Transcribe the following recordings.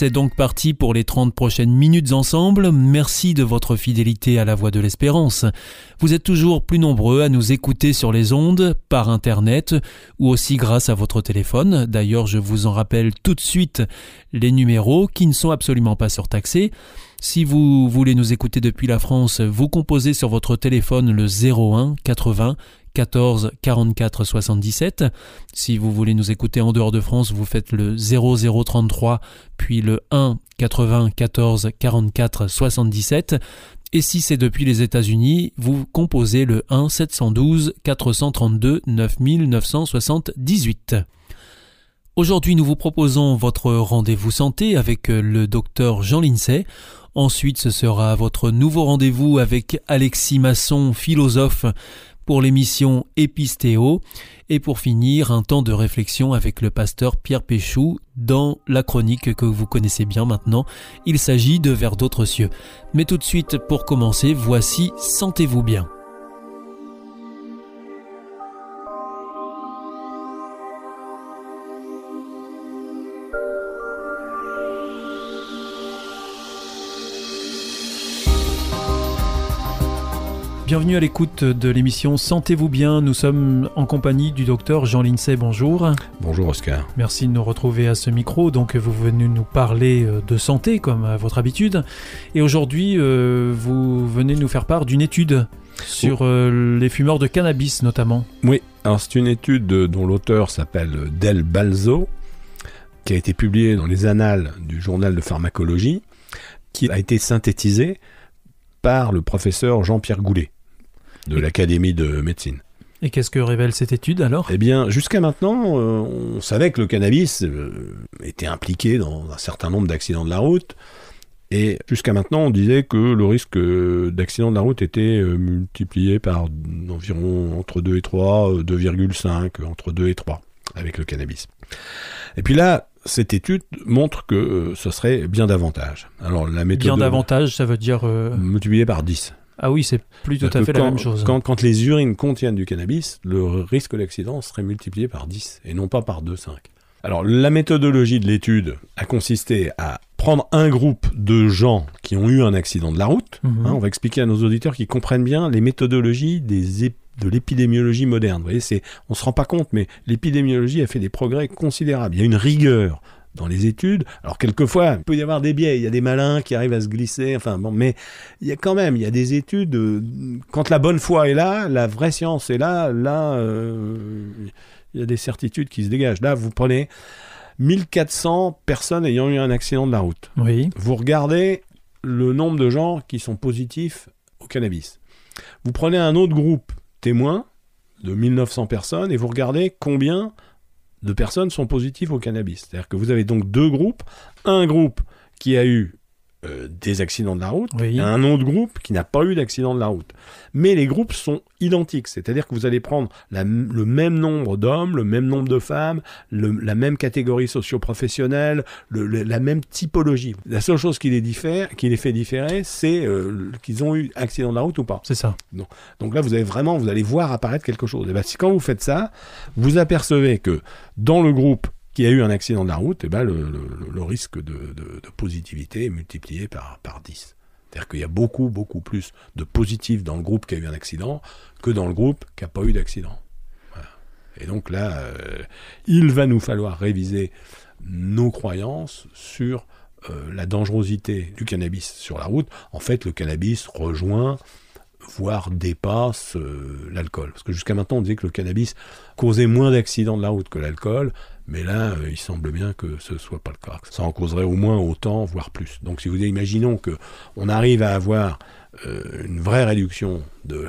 C'est donc parti pour les 30 prochaines minutes ensemble. Merci de votre fidélité à la Voix de l'Espérance. Vous êtes toujours plus nombreux à nous écouter sur les ondes, par Internet ou aussi grâce à votre téléphone. D'ailleurs, je vous en rappelle tout de suite les numéros qui ne sont absolument pas surtaxés. Si vous voulez nous écouter depuis la France, vous composez sur votre téléphone le 01 80 14 44 77. Si vous voulez nous écouter en dehors de France, vous faites le 0033 puis le 1 80 14 44 77. Et si c'est depuis les États-Unis, vous composez le 1 712 432 9978. Aujourd'hui, nous vous proposons votre rendez-vous santé avec le docteur Jean Lincey. Ensuite, ce sera votre nouveau rendez-vous avec Alexis Masson, philosophe pour l'émission Épistéo et pour finir un temps de réflexion avec le pasteur Pierre Péchou dans la chronique que vous connaissez bien maintenant. Il s'agit de Vers d'autres cieux. Mais tout de suite pour commencer, voici Sentez-vous bien. Bienvenue à l'écoute de l'émission Sentez-vous bien. Nous sommes en compagnie du docteur Jean Lincey. Bonjour. Bonjour Oscar. Merci de nous retrouver à ce micro. Donc vous venez nous parler euh, de santé comme à votre habitude. Et aujourd'hui, euh, vous venez nous faire part d'une étude sur euh, les fumeurs de cannabis notamment. Oui, alors c'est une étude dont l'auteur s'appelle Del Balzo, qui a été publiée dans les annales du journal de pharmacologie, qui a été synthétisée par le professeur Jean-Pierre Goulet de l'Académie de médecine. Et qu'est-ce que révèle cette étude alors? Eh bien, jusqu'à maintenant, euh, on savait que le cannabis euh, était impliqué dans un certain nombre d'accidents de la route. Et jusqu'à maintenant, on disait que le risque euh, d'accident de la route était multiplié par environ entre 2 et 3, 2,5, entre 2 et 3 avec le cannabis. Et puis là, cette étude montre que ce serait bien davantage. Alors la méthode bien davantage, ça veut dire multiplié par 10. Ah oui, c'est plus tout à fait la même chose. Quand, les urines contiennent du cannabis, le risque d'accident serait multiplié par 10 et non pas par 2, 5. Alors la méthodologie de l'étude a consisté à prendre un groupe de gens qui ont eu un accident de la route. Mhm. Hein, on va expliquer à nos auditeurs qui comprennent bien les méthodologies des de l'épidémiologie moderne. Vous voyez, c'est, on se rend pas compte, mais l'épidémiologie a fait des progrès considérables. Il y a une rigueur dans les études. Alors quelquefois, il peut y avoir des biais, il y a des malins qui arrivent à se glisser, enfin bon, mais il y a quand même, il y a des études, euh, quand la bonne foi est là, la vraie science est là, là, euh, il y a des certitudes qui se dégagent. Là, vous prenez 1400 personnes ayant eu un accident de la route. Oui. Vous regardez le nombre de gens qui sont positifs au cannabis. Vous prenez un autre groupe témoin de 1900 personnes et vous regardez combien de personnes sont positives au cannabis. C'est-à-dire que vous avez donc deux groupes. Un groupe qui a eu euh, des accidents de la route et un autre groupe qui n'a pas eu d'accident de la route. Mais les groupes sont identiques, c'est-à-dire que vous allez prendre le même nombre d'hommes, le même nombre de femmes, la même catégorie socio-professionnelle, la même typologie. La seule chose qui les, diffère, qui les fait différer, c'est euh, qu'ils ont eu accident de la route ou pas. C'est ça. Donc, donc, là, vous avez vraiment, vous allez voir apparaître quelque chose. Et bien, si quand vous faites ça, vous apercevez que dans le groupe qui a eu un accident de la route, eh ben le, risque de, positivité est multiplié par, par 10. C'est-à-dire qu'il y a beaucoup, beaucoup plus de positifs dans le groupe qui a eu un accident que dans le groupe qui n'a pas eu d'accident. Et donc là, euh, il va nous falloir réviser nos croyances sur euh, la dangerosité du cannabis sur la route. En fait, le cannabis rejoint voire dépasse euh, l'alcool. Parce que jusqu'à maintenant, on disait que le cannabis causait moins d'accidents de la route que l'alcool. Mais là, euh, il semble bien que ce ne soit pas le cas. Ça en causerait au moins autant, voire plus. Donc si vous imaginons qu'on arrive à avoir euh, une vraie réduction de,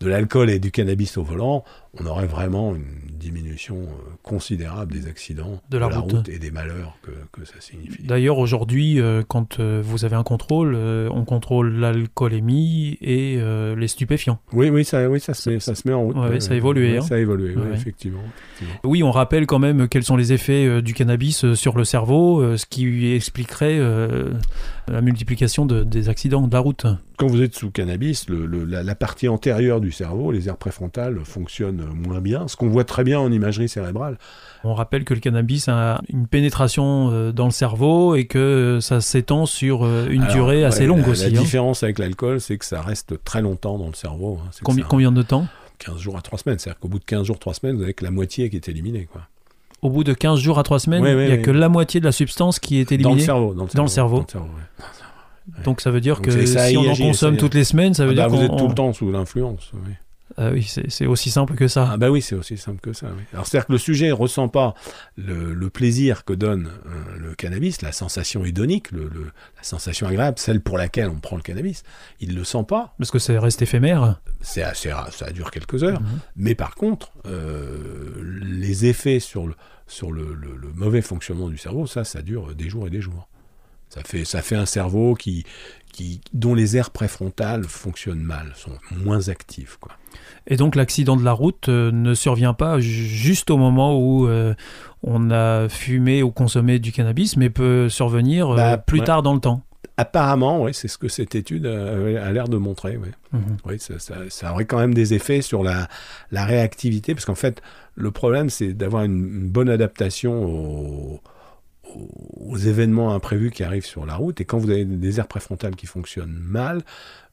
de l'alcool et du cannabis au volant, on aurait vraiment une diminution euh, considérable des accidents de la, route. et des malheurs que, que ça signifie. D'ailleurs, aujourd'hui, euh, quand euh, vous avez un contrôle, on contrôle l'alcoolémie et les stupéfiants. Oui, oui, ça, oui, ça, se, met, ça se met en route. Ouais, ça a évolué. Hein. Ça a évolué, effectivement, Oui, on rappelle quand même quels sont les effets du cannabis sur le cerveau, ce qui expliquerait la multiplication de, des accidents de la route. Quand vous êtes sous cannabis, le, la, la, partie antérieure du cerveau, les aires préfrontales, fonctionnent moins bien, ce qu'on voit très bien en imagerie cérébrale. On rappelle que le cannabis a une pénétration euh, dans le cerveau et que ça s'étend sur euh, une durée assez longue aussi. La hein. différence avec l'alcool, c'est que ça reste très longtemps dans le cerveau. Hein. Combien, combien de temps? 15 jours à 3 semaines. C'est-à-dire qu'au bout de 15 jours, 3 semaines, vous avez que la moitié qui est éliminée. Quoi. Au bout de 15 jours à 3 semaines, il n'y a que la moitié de la substance qui est éliminée Dans le cerveau. Dans le cerveau. Donc ça veut dire que si on en consomme toutes les semaines, ça veut ah dire bah, Vous êtes tout le temps sous l'influence. Oui. Ah oui, c'est aussi simple que ça. Ah bah oui, c'est aussi simple que ça. Oui. Alors c'est-à-dire que le sujet ressent pas le, plaisir que donne euh, le cannabis, la sensation hédonique, le, la sensation agréable, celle pour laquelle on prend le cannabis. Il le sent pas. Parce que ça reste éphémère. C'est assez ça dure quelques heures. Mhm. Mais par contre, euh, les effets sur le sur le, le, mauvais fonctionnement du cerveau, ça, ça dure des jours et des jours. Ça fait, ça fait un cerveau qui, qui, dont les aires préfrontales fonctionnent mal, sont moins actives. Quoi. Et donc l'accident de la route euh, ne survient pas juste au moment où euh, on a fumé ou consommé du cannabis, mais peut survenir euh, bah, plus tard dans le temps. Apparemment, oui, c'est ce que cette étude a, l'air de montrer. Oui, mhm. oui ça, ça, ça, aurait quand même des effets sur la, la réactivité, parce qu'en fait, le problème, c'est d'avoir une, une, bonne adaptation au, aux événements imprévus qui arrivent sur la route. Et quand vous avez des aires préfrontales qui fonctionnent mal,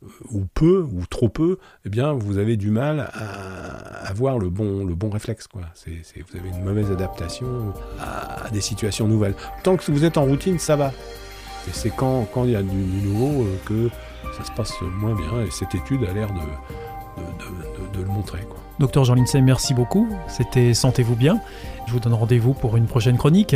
euh, ou peu, ou trop peu, eh bien, vous avez du mal à avoir le bon, le bon réflexe. Quoi. C'est, vous avez une mauvaise adaptation à, des situations nouvelles. Tant que vous êtes en routine, ça va. Et c'est quand, il y a du, nouveau euh, que ça se passe moins bien. Et cette étude a l'air de, de, de, le montrer. Quoi. Docteur Jean Lindsay, merci beaucoup. C'était Sentez-vous bien. Je vous donne rendez-vous pour une prochaine chronique.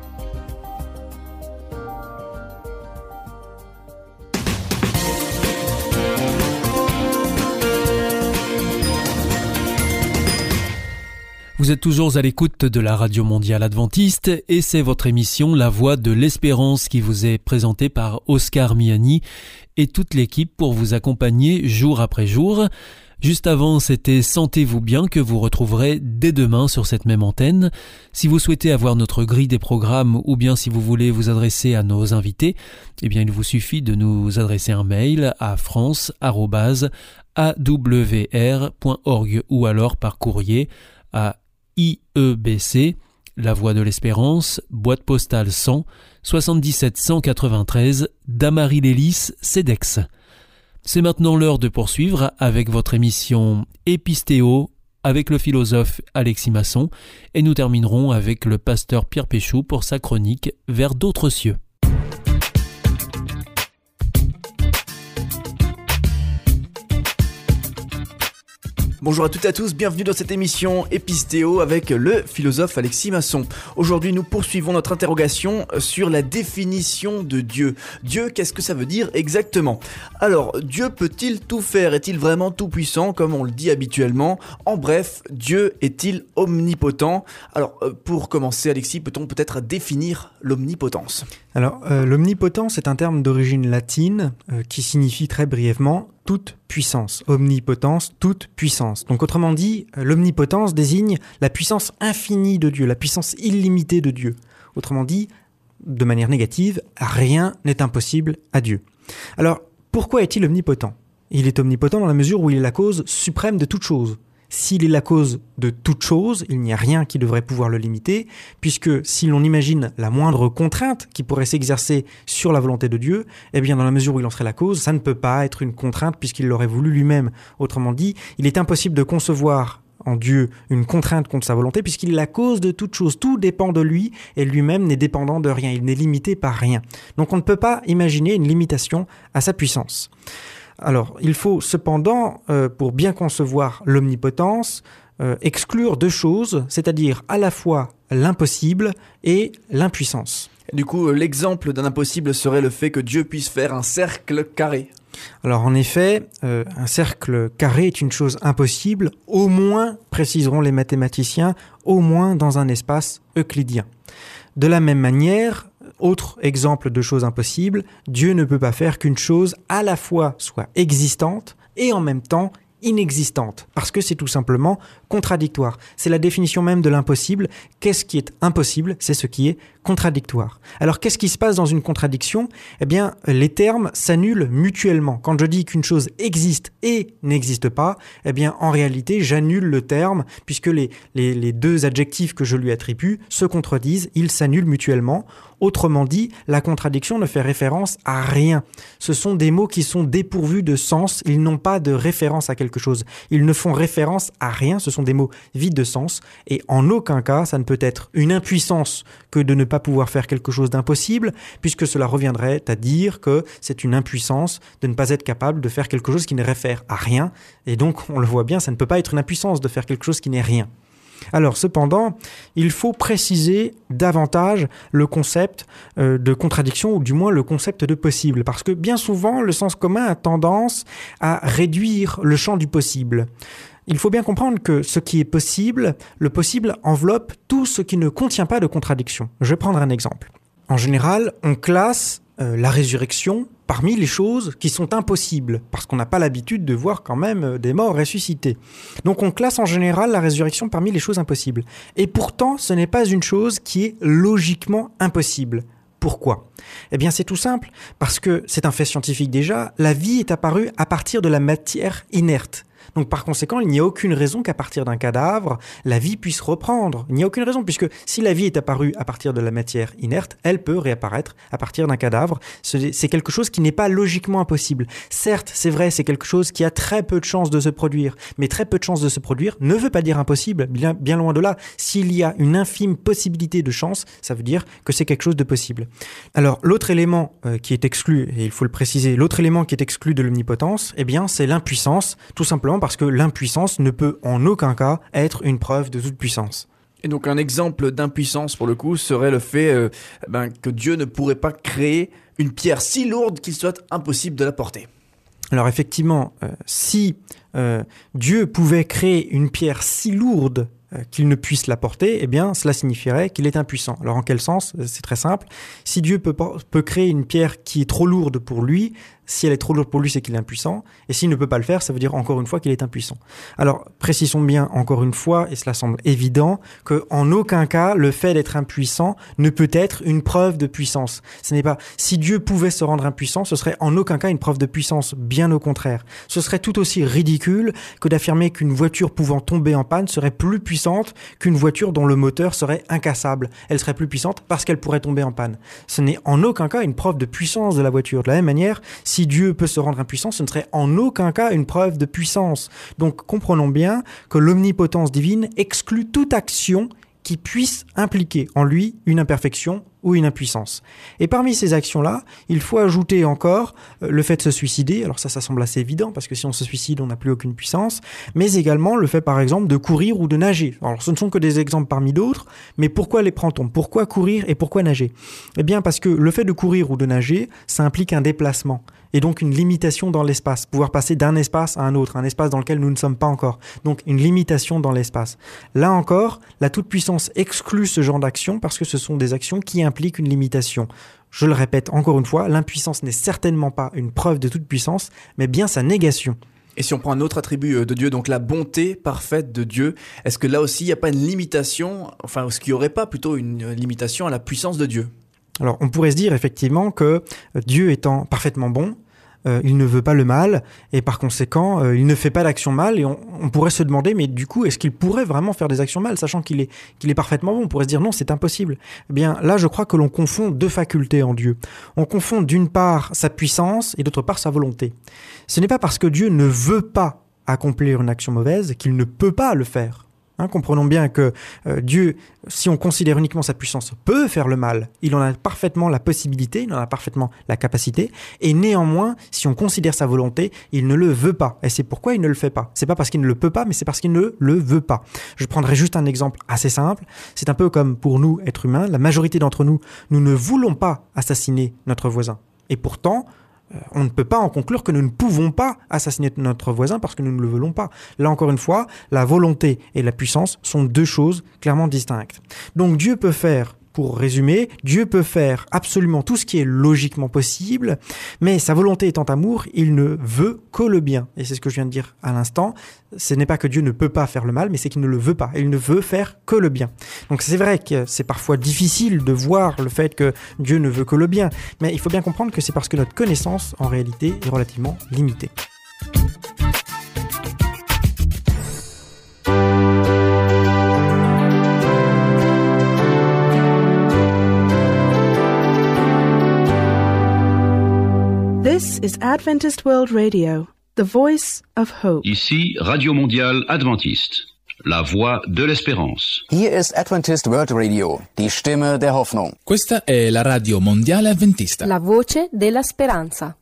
Vous êtes toujours à l'écoute de la Radio Mondiale Adventiste et c'est votre émission La Voix de l'Espérance qui vous est présentée par Oscar Miani et toute l'équipe pour vous accompagner jour après jour. Juste avant, c'était Sentez-vous bien que vous retrouverez dès demain sur cette même antenne. Si vous souhaitez avoir notre grille des programmes ou bien si vous voulez vous adresser à nos invités, eh bien il vous suffit de nous adresser un mail à france@awr.org ou alors par courrier à IEBC, La Voie de l'Espérance, boîte postale 100, 77 193, Damary-Lélis, CEDEX. C'est maintenant l'heure de poursuivre avec votre émission Épistéo avec le philosophe Alexis Masson et nous terminerons avec le pasteur Pierre Péchou pour sa chronique Vers d'autres cieux. Bonjour à toutes et à tous, bienvenue dans cette émission Épistéo avec le philosophe Alexis Masson. Aujourd'hui, nous poursuivons notre interrogation sur la définition de Dieu. Dieu, qu'est-ce que ça veut dire exactement? Alors, Dieu peut-il tout faire? Est-il vraiment tout puissant comme on le dit habituellement? En bref, Dieu est-il omnipotent? Alors, euh, pour commencer, Alexis, peut-on peut-être définir l'omnipotence? Alors, euh, l'omnipotence est un terme d'origine latine euh, qui signifie très brièvement toute puissance. Omnipotence, toute puissance. Donc autrement dit, l'omnipotence désigne la puissance infinie de Dieu, la puissance illimitée de Dieu. Autrement dit, de manière négative, rien n'est impossible à Dieu. Alors, pourquoi est-il omnipotent? Il est omnipotent dans la mesure où il est la cause suprême de toute chose. S'il est la cause de toute chose, il n'y a rien qui devrait pouvoir le limiter, puisque si l'on imagine la moindre contrainte qui pourrait s'exercer sur la volonté de Dieu, eh bien dans la mesure où il en serait la cause, ça ne peut pas être une contrainte puisqu'il l'aurait voulu lui-même. Autrement dit, il est impossible de concevoir en Dieu une contrainte contre sa volonté, puisqu'il est la cause de toute chose. Tout dépend de lui, et lui-même n'est dépendant de rien. Il n'est limité par rien. Donc on ne peut pas imaginer une limitation à sa puissance. Alors, il faut cependant, euh, pour bien concevoir l'omnipotence, euh, exclure deux choses, c'est-à-dire à la fois l'impossible et l'impuissance. Du coup, l'exemple d'un impossible serait le fait que Dieu puisse faire un cercle carré. Alors en effet, euh, un cercle carré est une chose impossible, au moins, préciseront les mathématiciens, au moins dans un espace euclidien. De la même manière, autre exemple de chose impossible, Dieu ne peut pas faire qu'une chose à la fois soit existante et en même temps inexistante, parce que c'est tout simplement contradictoire. C'est la définition même de l'impossible. Qu'est-ce qui est impossible? C'est ce qui est contradictoire. Alors qu'est-ce qui se passe dans une contradiction? Eh bien, les termes s'annulent mutuellement. Quand je dis qu'une chose existe et n'existe pas, eh bien, en réalité, j'annule le terme, puisque les, les, les deux adjectifs que je lui attribue se contredisent, ils s'annulent mutuellement. Autrement dit, la contradiction ne fait référence à rien. Ce sont des mots qui sont dépourvus de sens, ils n'ont pas de référence à quelque chose. Ils ne font référence à rien, ce sont des mots vides de sens, et en aucun cas, ça ne peut être une impuissance que de ne pas pouvoir faire quelque chose d'impossible, puisque cela reviendrait à dire que c'est une impuissance de ne pas être capable de faire quelque chose qui ne réfère à rien, et donc on le voit bien, ça ne peut pas être une impuissance de faire quelque chose qui n'est rien. Alors cependant, il faut préciser davantage le concept euh, de contradiction, ou du moins le concept de possible, parce que bien souvent, le sens commun a tendance à réduire le champ du possible. Il faut bien comprendre que ce qui est possible, le possible enveloppe tout ce qui ne contient pas de contradiction. Je vais prendre un exemple. En général, on classe euh, la résurrection parmi les choses qui sont impossibles, parce qu'on n'a pas l'habitude de voir quand même euh, des morts ressuscités. Donc on classe en général la résurrection parmi les choses impossibles. Et pourtant, ce n'est pas une chose qui est logiquement impossible. Pourquoi? Eh bien c'est tout simple, parce que c'est un fait scientifique déjà, la vie est apparue à partir de la matière inerte. Donc par conséquent, il n'y a aucune raison qu'à partir d'un cadavre, la vie puisse reprendre. Il n'y a aucune raison, puisque si la vie est apparue à partir de la matière inerte, elle peut réapparaître à partir d'un cadavre. C'est quelque chose qui n'est pas logiquement impossible. Certes, c'est vrai, c'est quelque chose qui a très peu de chances de se produire, mais très peu de chances de se produire ne veut pas dire impossible, bien, loin de là. S'il y a une infime possibilité de chance, ça veut dire que c'est quelque chose de possible. Alors l'autre élément euh, qui est exclu, et il faut le préciser, l'autre élément qui est exclu de l'omnipotence, eh bien c'est l'impuissance, tout simplement parce que l'impuissance ne peut en aucun cas être une preuve de toute puissance. Et donc un exemple d'impuissance pour le coup serait le fait euh, ben, que Dieu ne pourrait pas créer une pierre si lourde qu'il soit impossible de la porter. Alors effectivement, euh, si euh, Dieu pouvait créer une pierre si lourde qu'il ne puisse la porter, eh bien cela signifierait qu'il est impuissant. Alors en quel sens? C'est très simple. Si Dieu peut, peut créer une pierre qui est trop lourde pour lui, si elle est trop lourde pour lui, c'est qu'il est impuissant. Et s'il ne peut pas le faire, ça veut dire encore une fois qu'il est impuissant. Alors, précisons bien encore une fois, et cela semble évident, que en aucun cas, le fait d'être impuissant ne peut être une preuve de puissance. Ce n'est pas, si Dieu pouvait se rendre impuissant, ce serait en aucun cas une preuve de puissance. Bien au contraire. Ce serait tout aussi ridicule que d'affirmer qu'une voiture pouvant tomber en panne serait plus puissante qu'une voiture dont le moteur serait incassable. Elle serait plus puissante parce qu'elle pourrait tomber en panne. Ce n'est en aucun cas une preuve de puissance de la voiture. De la même manière, si Dieu peut se rendre impuissant, ce ne serait en aucun cas une preuve de puissance. Donc comprenons bien que l'omnipotence divine exclut toute action qui puisse impliquer en lui une imperfection ou une impuissance. Et parmi ces actions-là, il faut ajouter encore euh, le fait de se suicider, alors ça ça semble assez évident parce que si on se suicide on n'a plus aucune puissance, mais également le fait par exemple de courir ou de nager. Alors ce ne sont que des exemples parmi d'autres, mais pourquoi les prend-on? Pourquoi courir et pourquoi nager? Eh bien parce que le fait de courir ou de nager, ça implique un déplacement et donc une limitation dans l'espace, pouvoir passer d'un espace à un autre, un espace dans lequel nous ne sommes pas encore. Donc une limitation dans l'espace. Là encore, la toute-puissance exclut ce genre d'action parce que ce sont des actions qui impliquent une limitation. Je le répète encore une fois, l'impuissance n'est certainement pas une preuve de toute puissance, mais bien sa négation. Et si on prend un autre attribut euh, de Dieu, donc la bonté parfaite de Dieu, est-ce que là aussi il n'y a pas une limitation, enfin, est-ce qu'il n'y aurait pas plutôt une limitation à la puissance de Dieu? Alors on pourrait se dire effectivement que Dieu étant parfaitement bon, euh, il ne veut pas le mal, et par conséquent, euh, il ne fait pas d'action mal, et on, on, pourrait se demander, mais du coup, est-ce qu'il pourrait vraiment faire des actions mal, sachant qu'il est, qu'il est parfaitement bon? On pourrait se dire, non, c'est impossible. Eh bien, là, je crois que l'on confond deux facultés en Dieu. On confond d'une part sa puissance, et d'autre part sa volonté. Ce n'est pas parce que Dieu ne veut pas accomplir une action mauvaise qu'il ne peut pas le faire. Hein, comprenons bien que euh, Dieu, si on considère uniquement sa puissance, peut faire le mal. Il en a parfaitement la possibilité, il en a parfaitement la capacité. Et néanmoins, si on considère sa volonté, il ne le veut pas. Et c'est pourquoi il ne le fait pas. C'est pas parce qu'il ne le peut pas, mais c'est parce qu'il ne le veut pas. Je prendrai juste un exemple assez simple. C'est un peu comme pour nous, êtres humains. La majorité d'entre nous, nous ne voulons pas assassiner notre voisin. Et pourtant, on ne peut pas en conclure que nous ne pouvons pas assassiner notre voisin parce que nous ne le voulons pas. Là encore une fois, la volonté et la puissance sont deux choses clairement distinctes. Donc Dieu peut faire pour résumer, Dieu peut faire absolument tout ce qui est logiquement possible, mais sa volonté étant amour, il ne veut que le bien. Et c'est ce que je viens de dire à l'instant. Ce n'est pas que Dieu ne peut pas faire le mal, mais c'est qu'il ne le veut pas. Il ne veut faire que le bien. Donc c'est vrai que c'est parfois difficile de voir le fait que Dieu ne veut que le bien, mais il faut bien comprendre que c'est parce que notre connaissance, en réalité, est relativement limitée. This is Adventist World Radio, the voice of hope. Ici Radio Mondiale Adventiste, la voix de l'espérance. Hier ist Adventist World Radio, die Stimme der Hoffnung. Questa è la Radio Mondiale Adventista. La voce della speranza.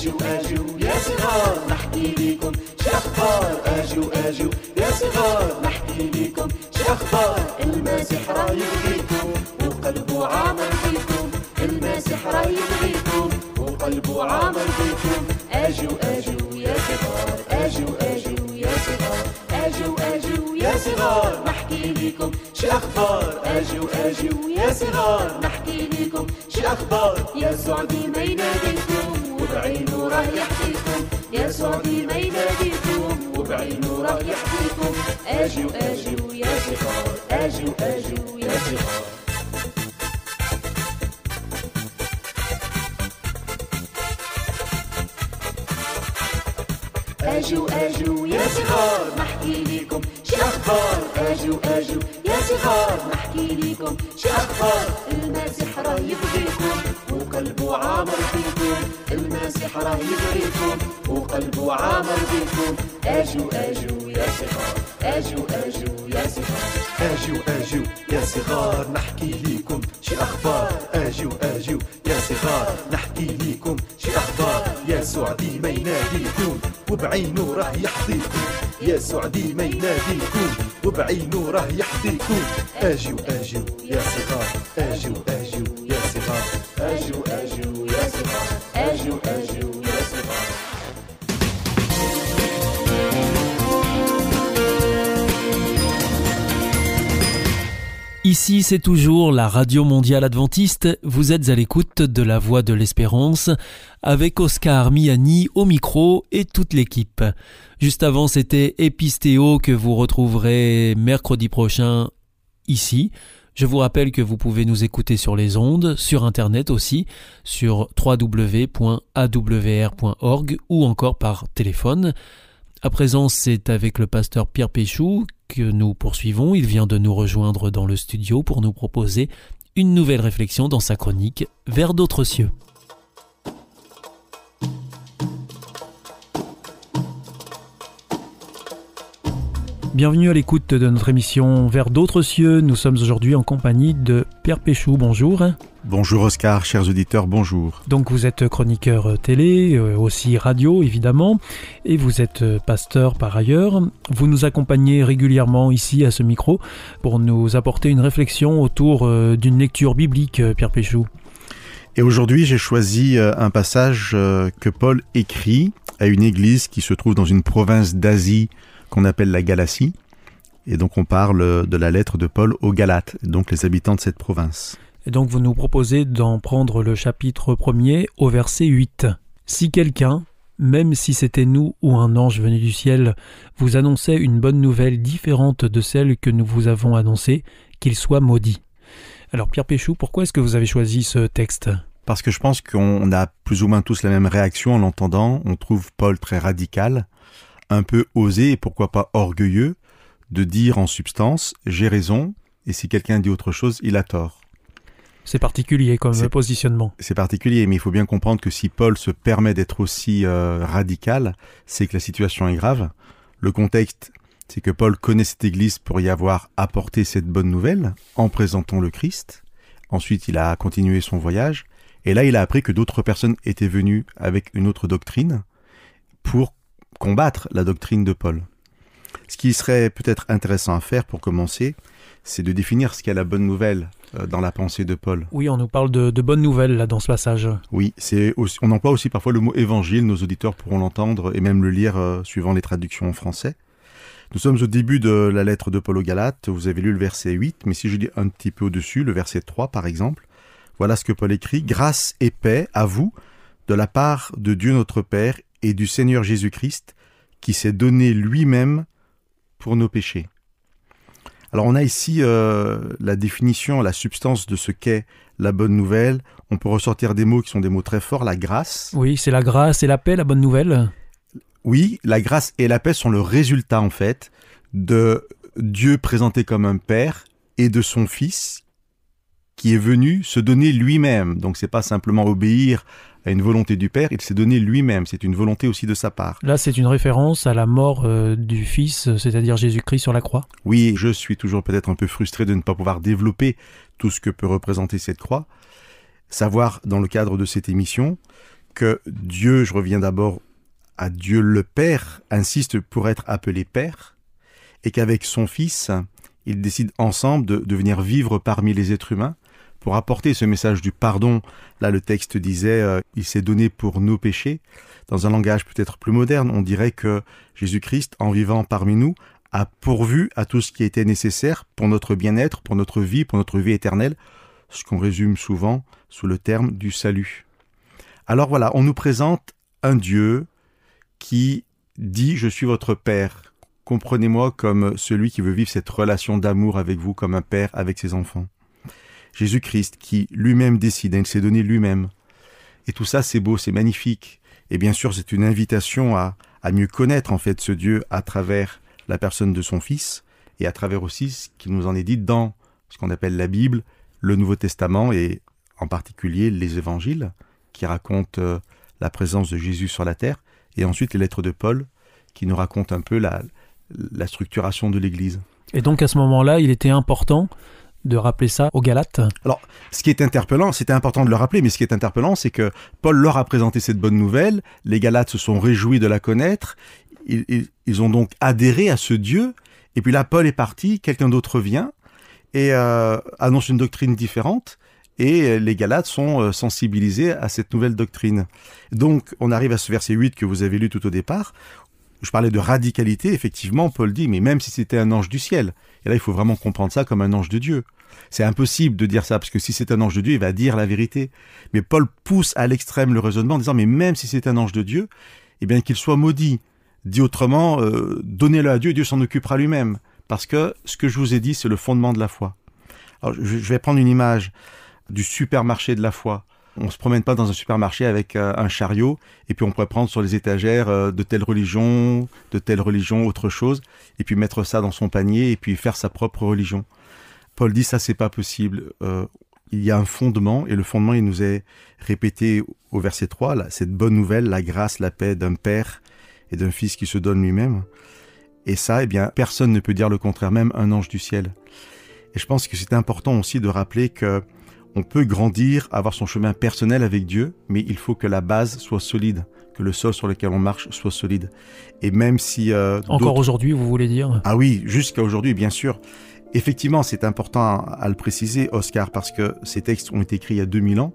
اجوا اجوا يا صغار نحكي لكم شخبار اجوا اجوا يا صغار نحكي لكم شخبار المسيح راه يبغيكم وقلبه عامر فيكم. المسيح راه يبغيكم وقلبه عامر فيكم. اجوا اجوا يا صغار اجوا اجوا يا صغار اجوا اجوا يا صغار نحكي لكم شخبار اجوا اجوا يا صغار نحكي لكم شخبار يسوع ديما يناديكم وبعينه راه يحكيكم يسوع ديما يناديكم. وبعينه راه يحكيكم اجوا اجوا يا صغار. اجوا اجوا يا صغار. اجوا اجوا يا صغار. نحكي لكم شي أخبار. اجوا اجوا يا صغار. نحكي لكم شي أخبار. راه يبغيكم وقلبه عامر فيكم اجوا اجوا يا صغار اجوا اجوا يا صغار. اجوا اجوا يا صغار نحكي لكم شي أخبار. اجوا اجوا يا صغار نحكي لكم شي أخبار. يسوع ديما يناديكم وبعينه راه يحظيكم يسوع ديما يناديكم وبعينه راه يحظيكم اجوا اجوا يا صغار اجوا اجوا يا صغار. Ici, c'est toujours la Radio Mondiale Adventiste. Vous êtes à l'écoute de la Voix de l'Espérance avec Oscar Miani au micro et toute l'équipe. Juste avant, c'était Epistéo que vous retrouverez mercredi prochain ici. Je vous rappelle que vous pouvez nous écouter sur les ondes, sur Internet aussi, sur www.awr.org ou encore par téléphone. À présent, c'est avec le pasteur Pierre Péchou que nous poursuivons. Il vient de nous rejoindre dans le studio pour nous proposer une nouvelle réflexion dans sa chronique Vers d'autres cieux. Bienvenue à l'écoute de notre émission Vers d'autres cieux. Nous sommes aujourd'hui en compagnie de Pierre Péchou. Bonjour. Bonjour Oscar, chers auditeurs, bonjour. Donc vous êtes chroniqueur télé, euh, aussi radio évidemment, et vous êtes pasteur par ailleurs. Vous nous accompagnez régulièrement ici à ce micro pour nous apporter une réflexion autour euh, d'une lecture biblique, euh, Pierre Péchou. Et aujourd'hui j'ai choisi un passage que Paul écrit à une église qui se trouve dans une province d'Asie qu'on appelle la Galatie. Et donc on parle de la lettre de Paul aux Galates, donc les habitants de cette province. Et donc vous nous proposez d'en prendre le chapitre premier au verset 8. Si quelqu'un, même si c'était nous ou un ange venu du ciel, vous annonçait une bonne nouvelle différente de celle que nous vous avons annoncée, qu'il soit maudit. Alors Pierre Péchou, pourquoi est-ce que vous avez choisi ce texte? Parce que je pense qu'on a plus ou moins tous la même réaction en l'entendant. On trouve Paul très radical, un peu osé et pourquoi pas orgueilleux de dire en substance j'ai raison et si quelqu'un dit autre chose, il a tort. C'est particulier comme C'est- positionnement. C'est particulier, mais il faut bien comprendre que si Paul se permet d'être aussi euh, radical, c'est que la situation est grave. Le contexte, c'est que Paul connaît cette église pour y avoir apporté cette bonne nouvelle en présentant le Christ. Ensuite, il a continué son voyage. Et là, il a appris que d'autres personnes étaient venues avec une autre doctrine pour combattre la doctrine de Paul. Ce qui serait peut-être intéressant à faire pour commencer, c'est de définir ce qu'est la bonne nouvelle euh, dans la pensée de Paul. Oui, on nous parle de, de bonnes nouvelles là dans ce passage. Oui, c'est aussi- on emploie aussi parfois le mot évangile, nos auditeurs pourront l'entendre et même le lire euh, suivant les traductions en français. Nous sommes au début de la lettre de Paul aux Galates, vous avez lu le verset 8, mais si je lis un petit peu au-dessus, le verset 3 par exemple, voilà ce que Paul écrit, Grâce et paix à vous de la part de Dieu notre Père et du Seigneur Jésus-Christ, qui s'est donné lui-même pour nos péchés. Alors on a ici euh, la définition, la substance de ce qu'est la bonne nouvelle. On peut ressortir des mots qui sont des mots très forts, la grâce. Oui, c'est la grâce et la paix, la bonne nouvelle. Oui, la grâce et la paix sont le résultat en fait de Dieu présenté comme un père et de son fils qui est venu se donner lui-même. Donc c'est pas simplement obéir à une volonté du père, il s'est donné lui-même, c'est une volonté aussi de sa part. Là, c'est une référence à la mort euh, du Fils, c'est-à-dire Jésus-Christ sur la croix. Oui, je suis toujours peut-être un peu frustré de ne pas pouvoir développer tout ce que peut représenter cette croix. Savoir, dans le cadre de cette émission, que Dieu, je reviens d'abord à Dieu le Père, insiste pour être appelé Père, et qu'avec son Fils, ils décident ensemble de, de venir vivre parmi les êtres humains pour apporter ce message du pardon. Là, le texte disait, euh, il s'est donné pour nos péchés. Dans un langage peut-être plus moderne, on dirait que Jésus-Christ, en vivant parmi nous, a pourvu à tout ce qui était nécessaire pour notre bien-être, pour notre vie, pour notre vie éternelle, ce qu'on résume souvent sous le terme du salut. Alors voilà, on nous présente un Dieu qui dit Je suis votre Père. Comprenez-moi comme celui qui veut vivre cette relation d'amour avec vous, comme un Père avec ses enfants. Jésus-Christ qui lui-même décide, il s'est donné lui-même. Et tout ça, c'est beau, c'est magnifique. Et bien sûr, c'est une invitation à, mieux connaître en fait ce Dieu à travers la personne de son Fils et à travers aussi ce qu'il nous en est dit dans ce qu'on appelle la Bible, le Nouveau Testament et en particulier les évangiles qui racontent euh, la présence de Jésus sur la terre et ensuite les lettres de Paul qui nous racontent un peu la structuration de l'Église. Et donc à ce moment-là, il était important de rappeler ça aux Galates. Alors, ce qui est interpellant, c'était important de le rappeler, mais ce qui est interpellant, c'est que Paul leur a présenté cette bonne nouvelle, les Galates se sont réjouis de la connaître, ils, ont donc adhéré à ce Dieu, et puis là, Paul est parti, quelqu'un d'autre vient, et euh, annonce une doctrine différente, et les Galates sont euh, sensibilisés à cette nouvelle doctrine. Donc, on arrive à ce verset 8 que vous avez lu tout au départ, je parlais de radicalité, effectivement, Paul dit, mais même si c'était un ange du ciel, et là il faut vraiment comprendre ça comme un ange de Dieu. C'est impossible de dire ça, parce que si c'est un ange de Dieu, il va dire la vérité. Mais Paul pousse à l'extrême le raisonnement en disant, mais même si c'est un ange de Dieu, eh bien qu'il soit maudit. Dit autrement, euh, donnez-le à Dieu, Dieu s'en occupera lui-même. Parce que ce que je vous ai dit, c'est le fondement de la foi. Alors je vais prendre une image du supermarché de la foi. On se promène pas dans un supermarché avec euh, un chariot et puis on pourrait prendre sur les étagères euh, de telle religion, de telle religion, autre chose, et puis mettre ça dans son panier et puis faire sa propre religion. Paul dit ça c'est pas possible. Euh, il y a un fondement et le fondement il nous est répété au verset 3, là, cette bonne nouvelle, la grâce, la paix d'un père et d'un fils qui se donne lui-même. Et ça, eh bien, personne ne peut dire le contraire, même un ange du ciel. Et je pense que c'est important aussi de rappeler que on peut grandir, avoir son chemin personnel avec Dieu, mais il faut que la base soit solide, que le sol sur lequel on marche soit solide. Et même si... Euh, Encore aujourd'hui, vous voulez dire? Ah oui, jusqu'à aujourd'hui, bien sûr. Effectivement, c'est important à, à, le préciser, Oscar, parce que ces textes ont été écrits il y a 2000 ans,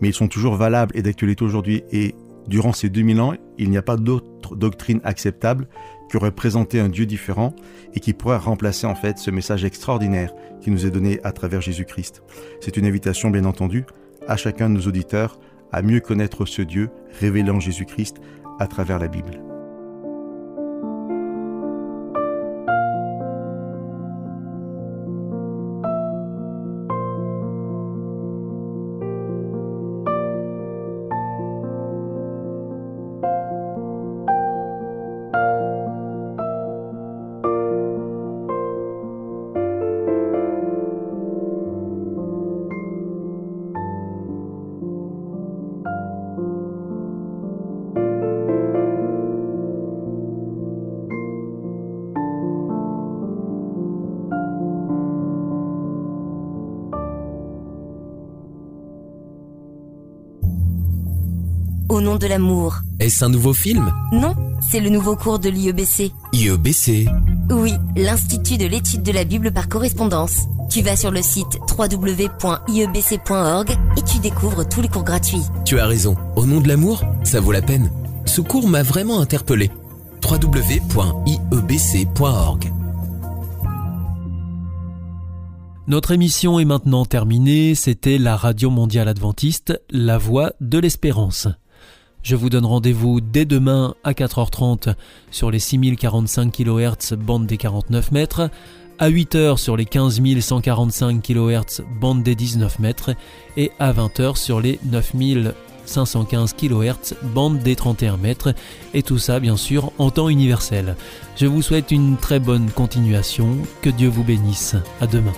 mais ils sont toujours valables et d'actualité aujourd'hui. Et durant ces 2000 ans, il n'y a pas d'autre doctrine acceptable qui aurait présenté un Dieu différent et qui pourrait remplacer en fait ce message extraordinaire qui nous est donné à travers Jésus-Christ. C'est une invitation bien entendu à chacun de nos auditeurs à mieux connaître ce Dieu révélant Jésus-Christ à travers la Bible. De l'amour. Est-ce un nouveau film? Non, c'est le nouveau cours de l'IEBC. IEBC Oui, l'Institut de l'étude de la Bible par correspondance. Tu vas sur le site www.iebc.org et tu découvres tous les cours gratuits. Tu as raison, au nom de l'amour, ça vaut la peine. Ce cours m'a vraiment interpellé. www.iebc.org Notre émission est maintenant terminée, c'était la Radio Mondiale Adventiste, la voix de l'espérance. Je vous donne rendez-vous dès demain à 4h30 sur les 6045 kHz bande des 49 mètres, à 8h sur les 15145 kHz bande des 19 mètres et à 20h sur les 9515 kHz bande des 31 mètres et tout ça bien sûr en temps universel. Je vous souhaite une très bonne continuation, que Dieu vous bénisse. À demain.